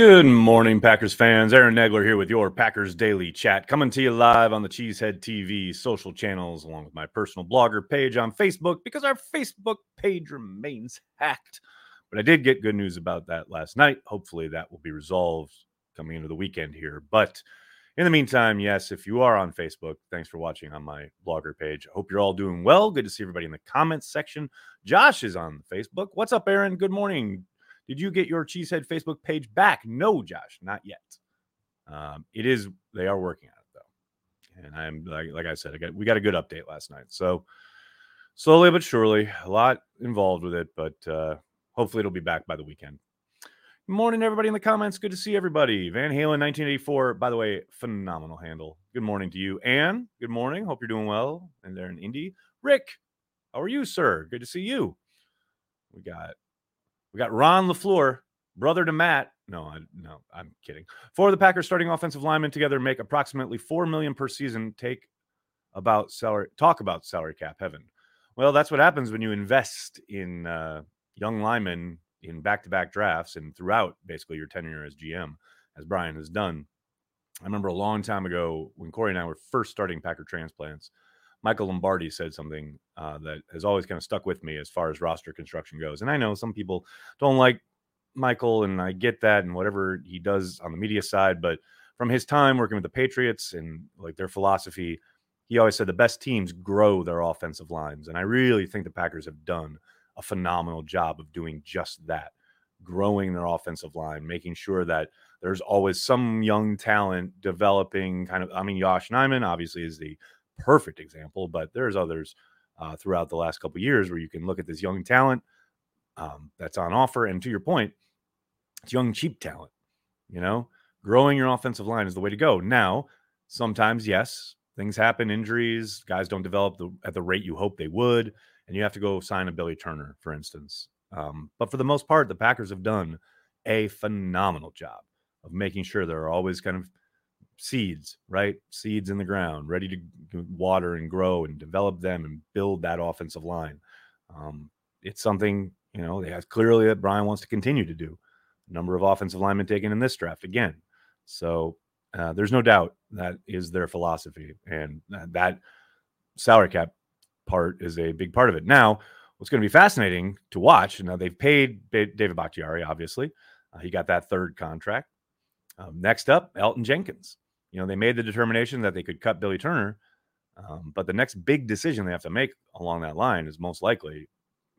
Good morning, Packers fans. Aaron Nagler here with your Packers Daily Chat, coming to you live on the Cheesehead TV social channels, along with my personal blogger page on Facebook, because our Facebook page remains hacked. But I did get good news about that last night. Hopefully, that will be resolved coming into the weekend here. But in the meantime, yes, if you are on Facebook, thanks for watching on my blogger page. I hope you're all doing well. Good to see everybody in the comments section. Josh is on Facebook. What's up, Aaron? Good morning. Did you get your Cheesehead Facebook page back? No, Josh, not yet. Um, it is. They are working on it though, and I'm like, like I said, I got, we got a good update last night. So slowly but surely, a lot involved with it, but uh, hopefully it'll be back by the weekend. Good morning, everybody in the comments. Good to see everybody. Van Halen 1984, by the way, phenomenal handle. Good morning to you. Anne, good morning. Hope you're doing well. And there in Indy. Rick, how are you, sir? Good to see you. We got we got Ron LaFleur, brother to Matt. No, I, no, I'm kidding. Four of the Packers starting offensive linemen together make approximately four million per season. Take about salary, talk about salary cap heaven. Well, that's what happens when you invest in uh, young linemen in back-to-back drafts and throughout basically your tenure as GM, as Brian has done. I remember a long time ago when Corey and I were first starting Packer transplants. Michael Lombardi said something uh, that has always kind of stuck with me as far as roster construction goes. And I know some people don't like Michael, and I get that and whatever he does on the media side. But from his time working with the Patriots and like their philosophy, he always said the best teams grow their offensive lines. And I really think the Packers have done a phenomenal job of doing just that growing their offensive line, making sure that there's always some young talent developing kind of. I mean, Yosh Nijman obviously is the perfect example, but there's others uh, throughout the last couple years where you can look at this young talent um, that's on offer. And to your point, it's young, cheap talent. You know, growing your offensive line is the way to go. Now, sometimes, yes, things happen, injuries, guys don't develop the, at the rate you hope they would, and you have to go sign a Billy Turner, for instance. Um, but for the most part, the Packers have done a phenomenal job of making sure there are always kind of seeds, right? Seeds in the ground, ready to water and grow and develop them and build that offensive line. Um, it's something, you know, they have clearly that Brian wants to continue to do. Number of offensive linemen taken in this draft again. So uh, there's no doubt that is their philosophy. And that salary cap part is a big part of it. Now, what's going to be fascinating to watch, and now they've paid David Bakhtiari, obviously. Uh, he got that third contract. Um, next up, Elgton Jenkins you know, they made the determination that they could cut Billy Turner. Um, but the next big decision they have to make along that line is most likely,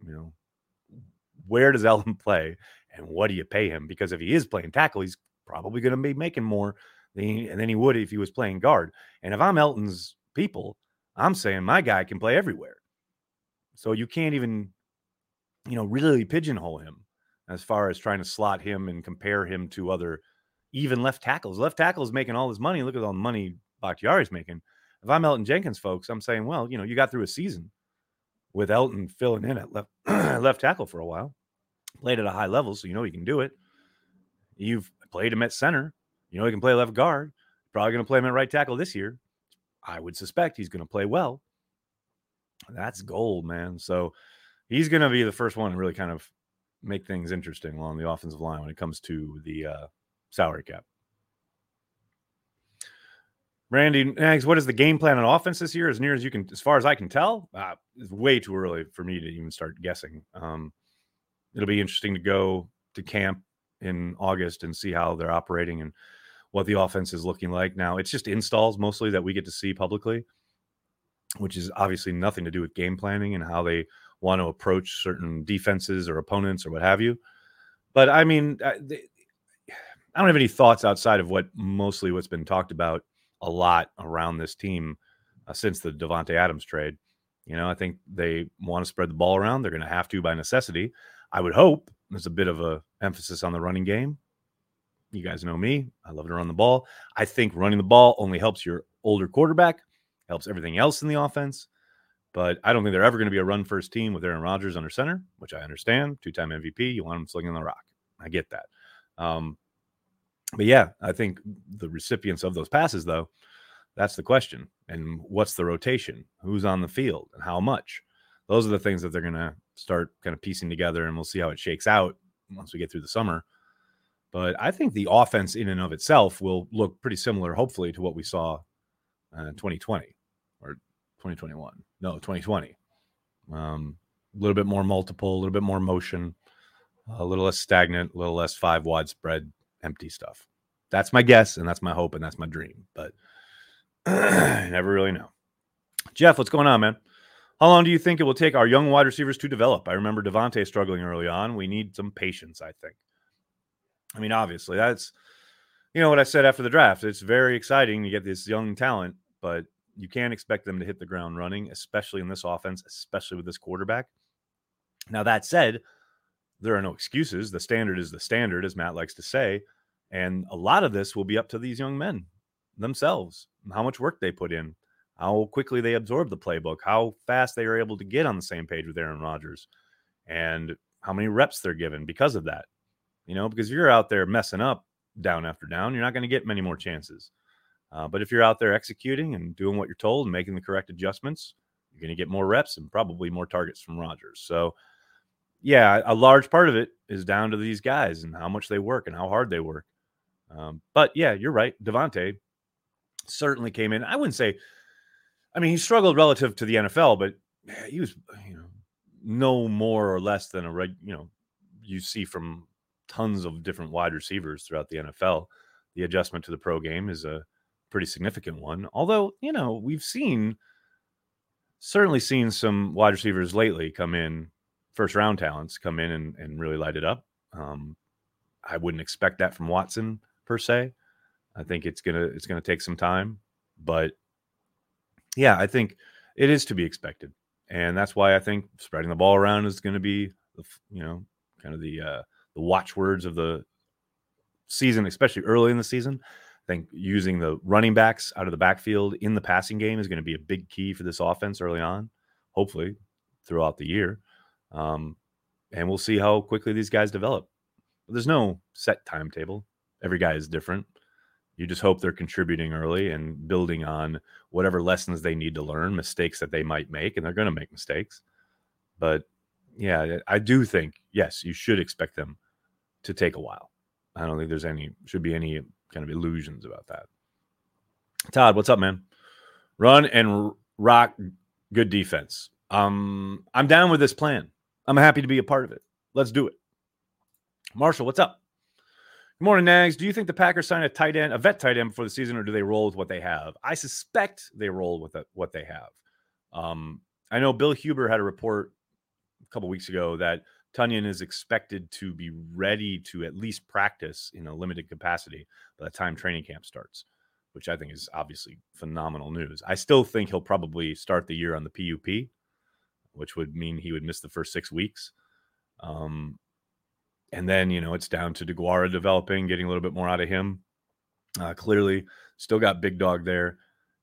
you know, where does Elgton play and what do you pay him? Because if he is playing tackle, he's probably going to be making more than than he would if he was playing guard. And if I'm Elgton's people, I'm saying my guy can play everywhere. So you can't even, you know, really pigeonhole him as far as trying to slot him and compare him to other even left tackles. Left tackle is making all this money. Look at all the money Bakhtiari's making. If I'm Elgton Jenkins, folks, I'm saying, well, you know, you got through a season with Elgton filling in at left left tackle for a while, played at a high level, so you know he can do it. You've played him at center, you know he can play left guard. Probably going to play him at right tackle this year. I would suspect he's going to play well. That's gold, man. So he's going to be the first one to really kind of make things interesting along the offensive line when it comes to the uh, salary cap. Randy Nags, what is the game plan on offense this year? As near as you can, as far as I can tell, uh, it's way too early for me to even start guessing. Um, it'll be interesting to go to camp in August and see how they're operating and what the offense is looking like. Now, it's just installs mostly that we get to see publicly, which is obviously nothing to do with game planning and how they want to approach certain defenses or opponents or what have you. But I mean, uh, I don't have any thoughts outside of what mostly what's been talked about a lot around this team uh, since the Davante Adams trade. You know, I think they want to spread the ball around. They're going to have to by necessity. I would hope there's a bit of a emphasis on the running game. You guys know me. I love to run the ball. I think running the ball only helps your older quarterback, helps everything else in the offense. But I don't think they're ever going to be a run first team with Aaron Rodgers under center, which I understand. Two time MVP. You want him slinging the rock. I get that. Um, but yeah, I think the recipients of those passes, though, that's the question. And what's the rotation? Who's on the field and how much? Those are the things that they're going to start kind of piecing together, and we'll see how it shakes out once we get through the summer. But I think the offense in and of itself will look pretty similar, hopefully, to what we saw in 2020 or 2021. No, 2020. Um, a little bit more multiple, a little bit more motion, a little less stagnant, a little less five wide spread, empty stuff. That's my guess, and that's my hope, and that's my dream. But I never really know. Jeff, what's going on, man? How long do you think it will take our young wide receivers to develop? I remember Davante struggling early on. We need some patience, I think. I mean, obviously, that's you know what I said after the draft. It's very exciting to get this young talent, but you can't expect them to hit the ground running, especially in this offense, especially with this quarterback. Now, that said, there are no excuses. The standard is the standard, as Matt likes to say. And a lot of this will be up to these young men themselves, how much work they put in, how quickly they absorb the playbook, how fast they are able to get on the same page with Aaron Rodgers, and how many reps they're given because of that. You know, because if you're out there messing up down after down, you're not going to get many more chances. Uh, but if you're out there executing and doing what you're told and making the correct adjustments, you're going to get more reps and probably more targets from Rodgers. So, yeah, a large part of it is down to these guys and how much they work and how hard they work. Um, but yeah, you're right. Davante certainly came in. I wouldn't say, I mean, he struggled relative to the NFL, but he was, you know, no more or less than a reg, you know, you see from tons of different wide receivers throughout the NFL. The adjustment to the pro game is a pretty significant one. Although, you know, we've seen certainly seen some wide receivers lately come in, first round talents come in and, and really light it up. Um, I wouldn't expect that from Watson per se. I think it's gonna it's gonna take some time, but yeah, I think it is to be expected, and that's why I think spreading the ball around is going to be, you know, kind of the uh, the watchwords of the season, especially early in the season. I think using the running backs out of the backfield in the passing game is going to be a big key for this offense early on, hopefully throughout the year. Um, and we'll see how quickly these guys develop. There's no set timetable. Every guy is different. You just hope they're contributing early and building on whatever lessons they need to learn, mistakes that they might make, and they're going to make mistakes. But yeah, I do think, yes, you should expect them to take a while. I don't think there's any, should be any kind of illusions about that. Todd, what's up, man? Run and rock good defense. Um, I'm down with this plan. I'm happy to be a part of it. Let's do it. Marshall, what's up? Good morning, Nags. Do you think the Packers sign a tight end, a vet tight end before the season, or do they roll with what they have? I suspect they roll with what they have. Um, I know Bill Huber had a report a couple weeks ago that Tonyan is expected to be ready to at least practice in a limited capacity by the time training camp starts, which I think is obviously phenomenal news. I still think he'll probably start the year on the PUP, which would mean he would miss the first six weeks. Um, and then, you know, it's down to Deguara developing, getting a little bit more out of him. Uh, clearly, still got big dog there.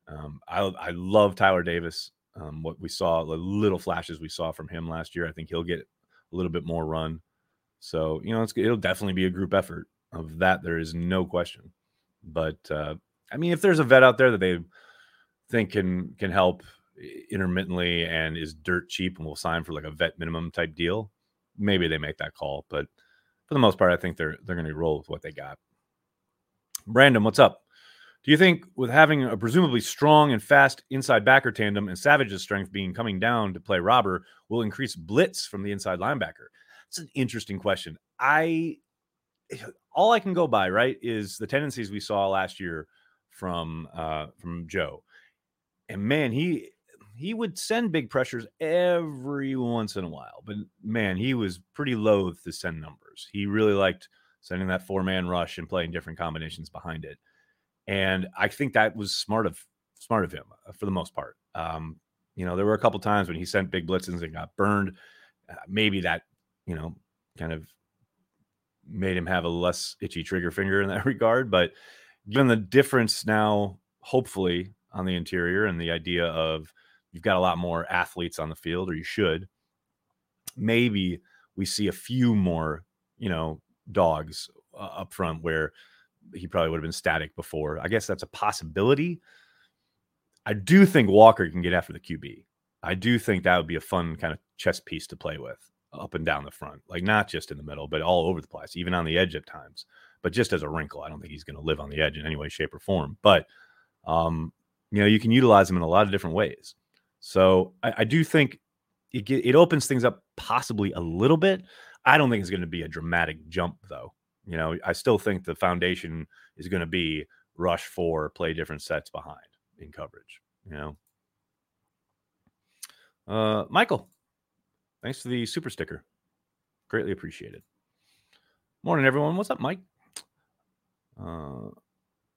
Um, I, I love Tyler Davis. Um, what we saw, the little flashes we saw from him last year, I think he'll get a little bit more run. So, you know, it's it'll definitely be a group effort. Of that, there is no question. But uh, I mean, if there's a vet out there that they think can can help intermittently and is dirt cheap and will sign for like a vet minimum type deal, maybe they make that call. But for the most part, I think they're they're going to roll with what they got. Brandon, what's up? Do you think with having a presumably strong and fast inside backer tandem and Savage's strength being coming down to play robber will increase blitz from the inside linebacker? It's an interesting question. I all I can go by right is the tendencies we saw last year from uh, from Joe, and man, he he would send big pressures every once in a while, but man, he was pretty loath to send numbers. He really liked sending that four man rush and playing different combinations behind it. And I think that was smart of smart of him uh, for the most part. Um, you know, there were a couple times when he sent big blitzes and got burned. Uh, maybe that, you know, kind of made him have a less itchy trigger finger in that regard. But given the difference now, hopefully on the interior and the idea of you've got a lot more athletes on the field, or you should, maybe we see a few more, you know, dogs uh, up front where he probably would have been static before. I guess that's a possibility. I do think Walker can get after the QB. I do think that would be a fun kind of chess piece to play with up and down the front, like not just in the middle, but all over the place, even on the edge at times. but just as a wrinkle. I don't think he's going to live on the edge in any way, shape, or form. But um, you know, you can utilize him in a lot of different ways. So I, I do think it it opens things up possibly a little bit. I don't think it's going to be a dramatic jump though. You know, I still think the foundation is going to be rush four, play different sets behind in coverage. You know, uh, Michael, thanks for the super sticker. Greatly appreciated. Morning, everyone. What's up, Mike? Uh,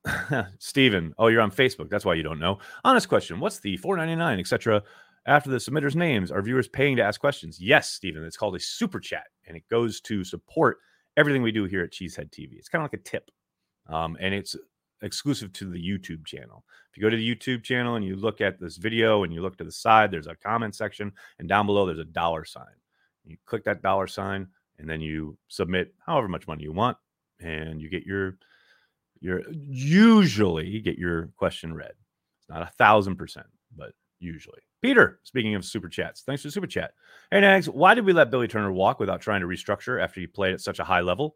Steven. Oh, you're on Facebook. That's why you don't know. Honest question. What's the 499, etc. After the submitters' names, are viewers paying to ask questions? Yes, Steven. It's called a super chat, and it goes to support everything we do here at Cheesehead TV. It's kind of like a tip, um, and it's exclusive to the YouTube channel. If you go to the YouTube channel and you look at this video and you look to the side, there's a comment section, and down below there's a dollar sign. You click that dollar sign, and then you submit however much money you want, and you get your your usually get your question read. It's not a thousand percent, but usually. Peter, speaking of super chats, thanks for the super chat. Hey, Nags, why did we let Billy Turner walk without trying to restructure after he played at such a high level?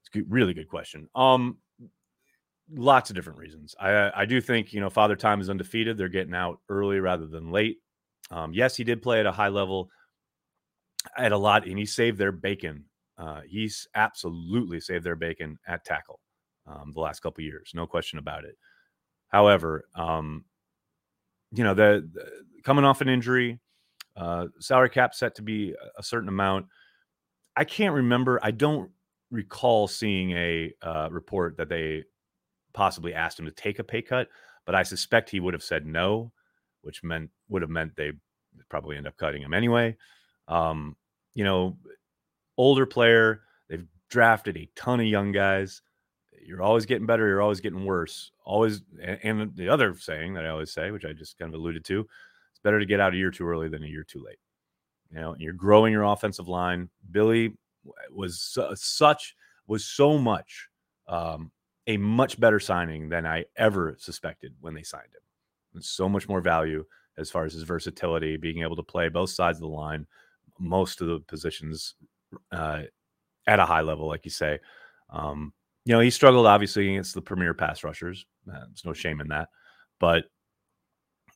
It's a really good question. Um, lots of different reasons. I I do think you know Father Time is undefeated. They're getting out early rather than late. Um, yes, he did play at a high level at a lot, and he saved their bacon. Uh, he's absolutely saved their bacon at tackle um, the last couple years, no question about it. However, um, you know the, the, coming off an injury, uh, salary cap set to be a certain amount. I can't remember. I don't recall seeing a uh, report that they possibly asked him to take a pay cut, but I suspect he would have said no, which meant would have meant they probably end up cutting him anyway. Um, you know, older player. They've drafted a ton of young guys you're always getting better. You're always getting worse. Always. And, the other saying that I always say, which I just kind of alluded to, it's better to get out a year too early than a year too late. You know, you're growing your offensive line. Billy was such was so much um, a much better signing than I ever suspected when they signed him. There's so much more value as far as his versatility, being able to play both sides of the line, most of the positions uh, at a high level, like you say. Um, you know, he struggled obviously against the premier pass rushers. Uh, there's no shame in that. But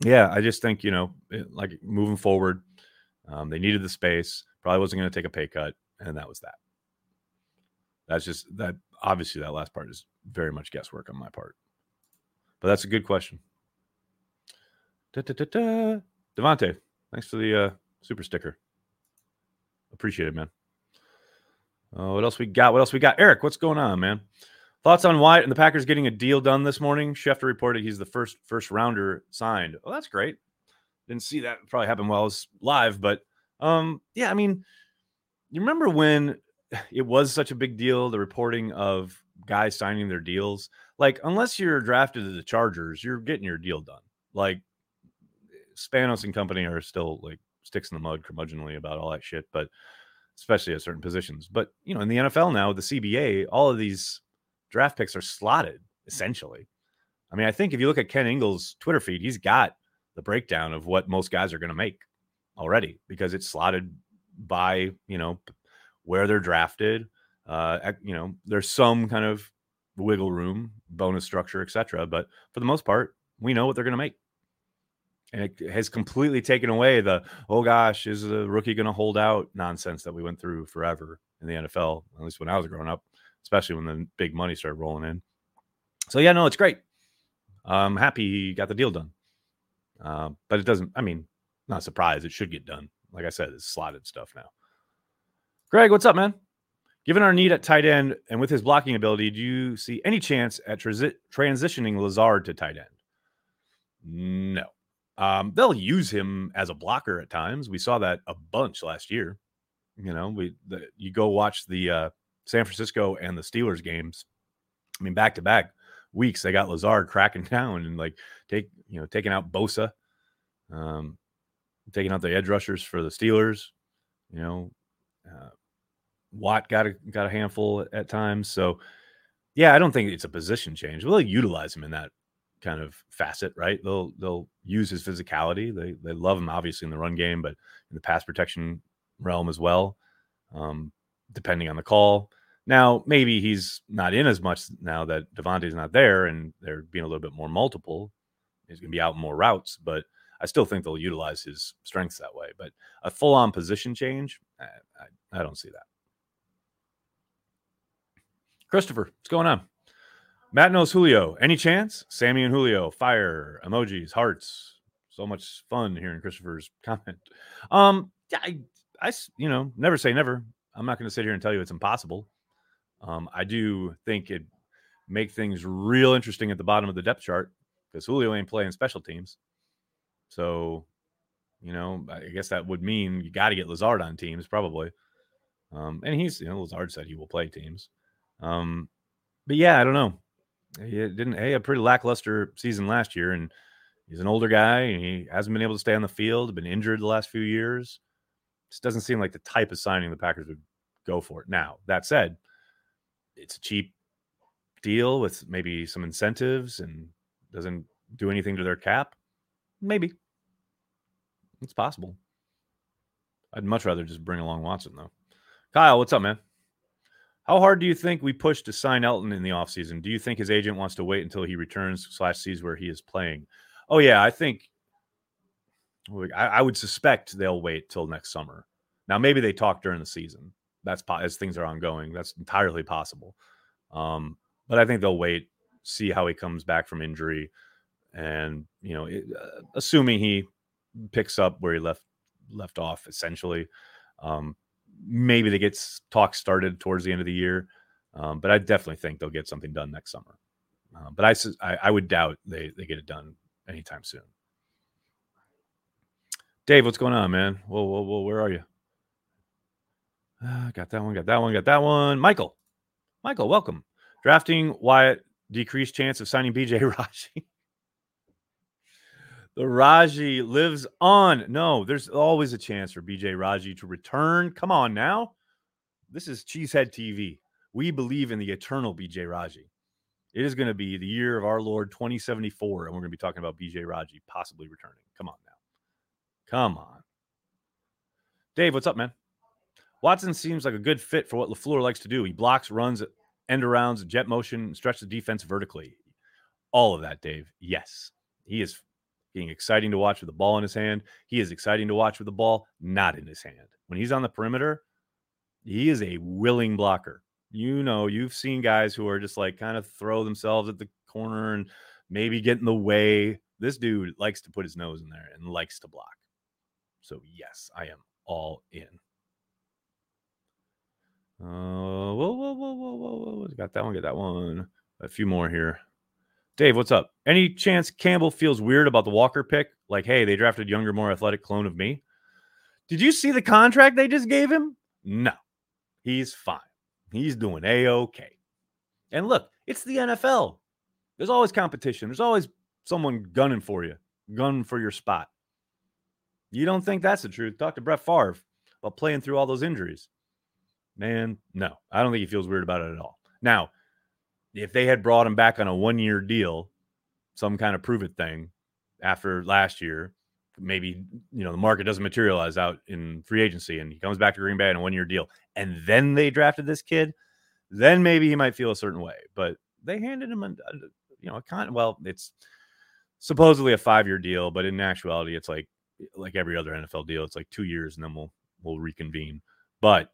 yeah, I just think, you know, it, like moving forward, um, they needed the space, probably wasn't going to take a pay cut. And that was that. That's just that. Obviously, that last part is very much guesswork on my part. But that's a good question. Da, da, da, thanks for the uh, super sticker. Appreciate it, man. Uh, what else we got? What else we got? Eric, what's going on, man? Thoughts on Wyatt and the Packers getting a deal done this morning? Schefter reported he's the first first rounder signed. Oh, that's great. Didn't see that probably happen while I was live, but um, yeah, I mean, you remember when it was such a big deal, the reporting of guys signing their deals? Like, unless you're drafted to the Chargers, you're getting your deal done. Like Spanos and company are still like sticks in the mud curmudgeonly about all that shit, but especially at certain positions. But you know, in the NFL now, the CBA, all of these draft picks are slotted essentially. I mean, I think if you look at Ken Ingalls' Twitter feed, he's got the breakdown of what most guys are going to make already because it's slotted by you know where they're drafted. Uh, you know, there's some kind of wiggle room, bonus structure, etc. But for the most part, we know what they're going to make and it has completely taken away the oh gosh is the rookie going to hold out? nonsense that we went through forever in the NFL at least when I was growing up especially when the big money started rolling in. So yeah no it's great. I'm happy he got the deal done. Uh, but it doesn't I mean not surprised it should get done. Like I said it's slotted stuff now. Greg what's up man? Given our need at tight end and with his blocking ability, do you see any chance at transi- transitioning Lazard to tight end? No. Um, they'll use him as a blocker at times. We saw that a bunch last year. You know, we the, you go watch the uh, San Francisco and the Steelers games. I mean, back to back weeks, they got Lazard cracking down and like take you know taking out Bosa, um, taking out the edge rushers for the Steelers. You know, uh, Watt got a got a handful at, at times. So, yeah, I don't think it's a position change. We'll utilize him in that kind of facet, right? They'll they'll use his physicality. They they love him obviously in the run game, but in the pass protection realm as well. Um, depending on the call. Now, maybe he's not in as much now that Davante's not there and they're being a little bit more multiple. He's going to be out more routes, but I still think they'll utilize his strengths that way. But a full on position change, I, I, I don't see that. Christopher, what's going on? Matt knows Julio. Any chance? Sammy and Julio, fire, emojis, hearts. So much fun hearing Christopher's comment. Um, I, I, you know, never say never. I'm not going to sit here and tell you it's impossible. Um, I do think it make things real interesting at the bottom of the depth chart because Julio ain't playing special teams. So, you know, I guess that would mean you got to get Lazard on teams probably. Um, and he's, you know, Lazard said he will play teams. Um, but yeah, I don't know. He didn't. Hey, a pretty lackluster season last year, and he's an older guy, and he hasn't been able to stay on the field. Been injured the last few years. Just doesn't seem like the type of signing the Packers would go for it. Now that said, it's a cheap deal with maybe some incentives and doesn't do anything to their cap. Maybe it's possible. I'd much rather just bring along Watson though. Kyle, what's up, man? How hard do you think we push to sign Elgton in the offseason? Do you think his agent wants to wait until he returns slash sees where he is playing? Oh yeah, I think I, I would suspect they'll wait till next summer. Now maybe they talk during the season. That's as things are ongoing. That's entirely possible. Um, but I think they'll wait, see how he comes back from injury, and you know, it, uh, assuming he picks up where he left left off, essentially. Um, maybe they get talk started towards the end of the year. Um, but I definitely think they'll get something done next summer. Uh, but I, I, I would doubt they they get it done anytime soon. Dave, what's going on, man? Whoa, whoa, whoa, where are you? Uh, got that one, got that one, got that one. Michael, Michael, welcome. Drafting Wyatt decreased chance of signing BJ Raji. The Raji lives on. No, there's always a chance for BJ Raji to return. Come on now. This is Cheesehead TV. We believe in the eternal BJ Raji. It is going to be the year of our Lord 2074, and we're going to be talking about BJ Raji possibly returning. Come on now. Come on. Dave, what's up, man? Watson seems like a good fit for what LaFleur likes to do. He blocks, runs, end arounds, jet motion, stretch the defense vertically. All of that, Dave. Yes. He is being exciting to watch with the ball in his hand. He is exciting to watch with the ball not in his hand. When he's on the perimeter, he is a willing blocker. You know, you've seen guys who are just like kind of throw themselves at the corner and maybe get in the way. This dude likes to put his nose in there and likes to block. So, yes, I am all in. Uh, whoa, whoa, whoa, whoa, whoa, whoa. Got that one, get that one. A few more here. Dave, what's up? Any chance Campbell feels weird about the Walker pick? Like, hey, they drafted younger, more athletic clone of me. Did you see the contract they just gave him? No, he's fine. He's doing a okay. And look, it's the NFL. There's always competition. There's always someone gunning for you, gunning for your spot. You don't think that's the truth? Talk to Brett Favre about playing through all those injuries. Man, no, I don't think he feels weird about it at all. Now, if they had brought him back on a one year deal, some kind of prove it thing after last year, maybe you know the market doesn't materialize out in free agency and he comes back to Green Bay on a one year deal, and then they drafted this kid, then maybe he might feel a certain way. But they handed him a, you know a kind well, it's supposedly a five year deal, but in actuality, it's like like every other NFL deal, it's like two years and then we'll we'll reconvene. But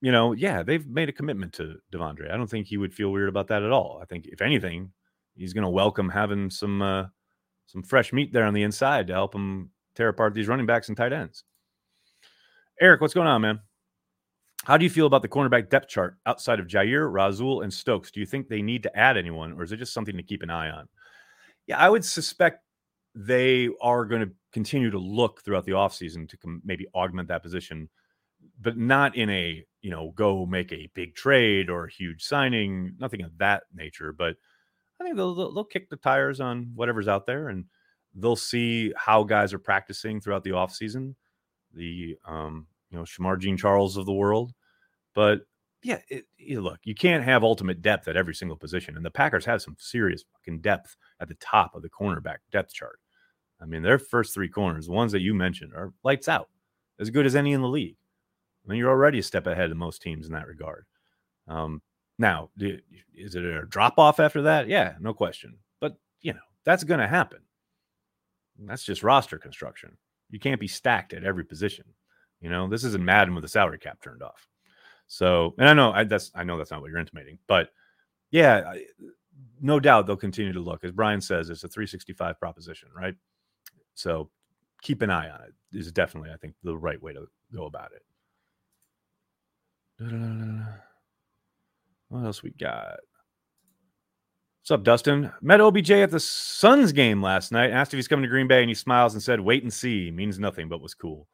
you know, yeah, they've made a commitment to De'Vondre. I don't think he would feel weird about that at all. I think if anything, he's going to welcome having some uh, some fresh meat there on the inside to help him tear apart these running backs and tight ends. Eric, what's going on, man? How do you feel about the cornerback depth chart outside of Jair, Rasul, and Stokes? Do you think they need to add anyone, or is it just something to keep an eye on? Yeah, I would suspect they are going to continue to look throughout the offseason to com- maybe augment that position but not in a you know go make a big trade or a huge signing, nothing of that nature. But I think they'll they'll kick the tires on whatever's out there, and they'll see how guys are practicing throughout the offseason. The um, you know Shemar Jean Charles of the world, but yeah, it, it, look, you can't have ultimate depth at every single position, and the Packers have some serious fucking depth at the top of the cornerback depth chart. I mean, their first three corners, the ones that you mentioned, are lights out, as good as any in the league. I mean, you're already a step ahead of most teams in that regard. Um, now, is it a drop off after that? Yeah, no question. But, you know, that's going to happen. That's just roster construction. You can't be stacked at every position. You know, this isn't Madden with the salary cap turned off. So, and I know I, that's I know that's not what you're intimating, but yeah, I, no doubt they'll continue to look. As Brian says, it's a 365 proposition, right? So keep an eye on it. Is definitely, I think, the right way to go about it. What else we got? What's up, Dustin? Met OBJ at the Suns game last night. Asked if he's coming to Green Bay, and he smiles and said, "Wait and see." Means nothing, but was cool.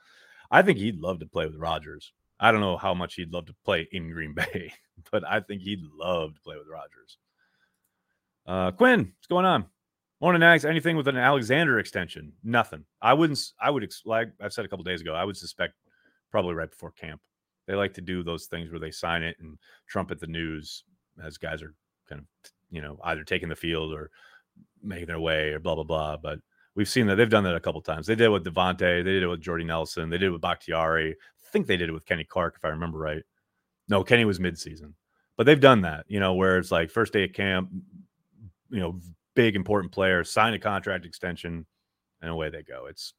I think he'd love to play with Rodgers. I don't know how much he'd love to play in Green Bay, but I think he'd love to play with Rodgers. Uh, Quinn, what's going on? Morning, Nags. Anything with an Alexander extension? Nothing. I wouldn't. I would like I've said a couple days ago. I would suspect probably right before camp. They like to do those things where they sign it and trumpet the news as guys are kind of you know either taking the field or making their way or blah blah blah. But we've seen that they've done that a couple times. They did it with Davante. They did it with Jordy Nelson. They did it with Bakhtiari. I think they did it with Kenny Clark, if I remember right. No, Kenny was midseason, but they've done that. You know, where it's like first day of camp, you know, big important player, sign a contract extension, and away they go. It's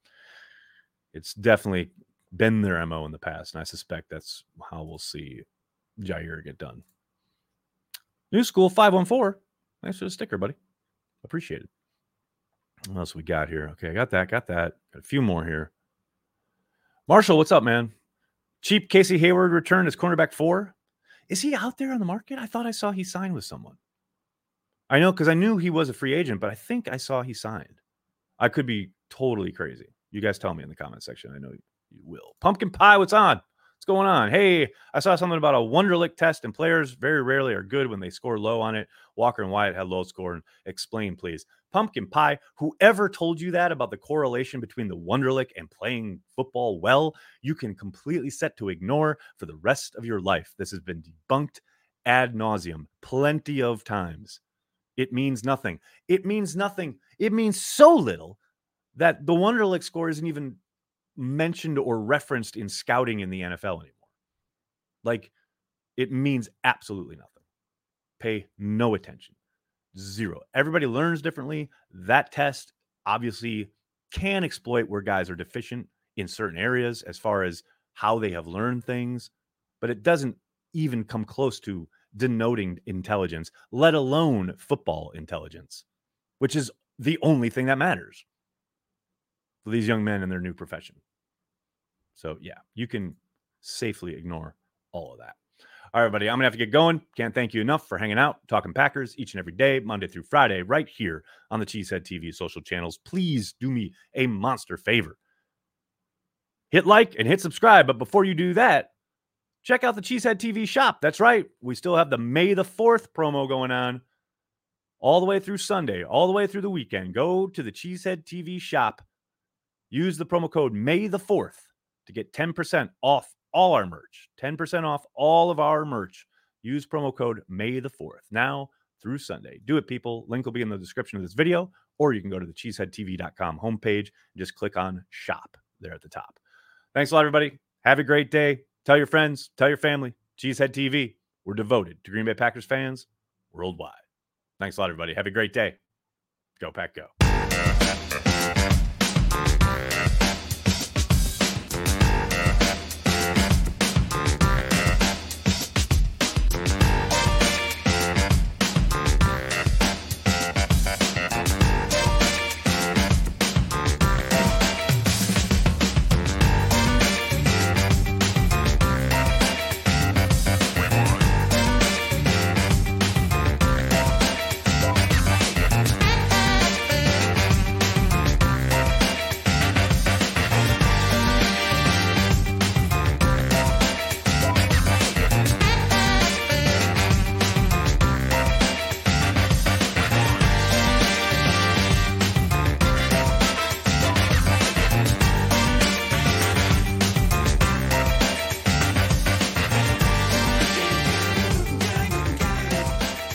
it's definitely been their MO in the past, and I suspect that's how we'll see Jair get done. New school 514. Thanks for the sticker, buddy. Appreciate it. What else we got here? Okay, I got that, got that. Got a few more here. Marshall, what's up, man? Cheap Casey Hayward returned as cornerback four. Is he out there on the market? I thought I saw he signed with someone. I know because I knew he was a free agent, but I think I saw he signed. I could be totally crazy. You guys tell me in the comment section. I know you will. Pumpkin Pie, what's on? What's going on? Hey, I saw something about a Wonderlic test, and players very rarely are good when they score low on it. Walker and Wyatt had low score. And explain, please. Pumpkin Pie, whoever told you that about the correlation between the Wonderlic and playing football well, you can completely set to ignore for the rest of your life. This has been debunked ad nauseum plenty of times. It means nothing. It means nothing. It means so little that the Wonderlic score isn't even mentioned or referenced in scouting in the NFL anymore. Like it means absolutely nothing. Pay no attention. Zero. Everybody learns differently. That test obviously can exploit where guys are deficient in certain areas as far as how they have learned things, but it doesn't even come close to denoting intelligence, let alone football intelligence, which is the only thing that matters these young men in their new profession. So, yeah, you can safely ignore all of that. All right, buddy, I'm to have to get going. Can't thank you enough for hanging out, talking Packers each and every day, Monday through Friday, right here on the Cheesehead TV social channels. Please do me a monster favor. Hit like and hit subscribe. But before you do that, check out the Cheesehead TV shop. That's right. We still have the May the 4th promo going on all the way through Sunday, all the way through the weekend. Go to the Cheesehead TV shop. Use the promo code May the 4th to get 10% off all our merch. 10% off all of our merch. Use promo code May the 4th now through Sunday. Do it, people. Link will be in the description of this video, or you can go to the cheeseheadtv.com homepage and just click on shop there at the top. Thanks a lot, everybody. Have a great day. Tell your friends, tell your family. Cheesehead TV, we're devoted to Green Bay Packers fans worldwide. Thanks a lot, everybody. Have a great day. Go, Pack, go.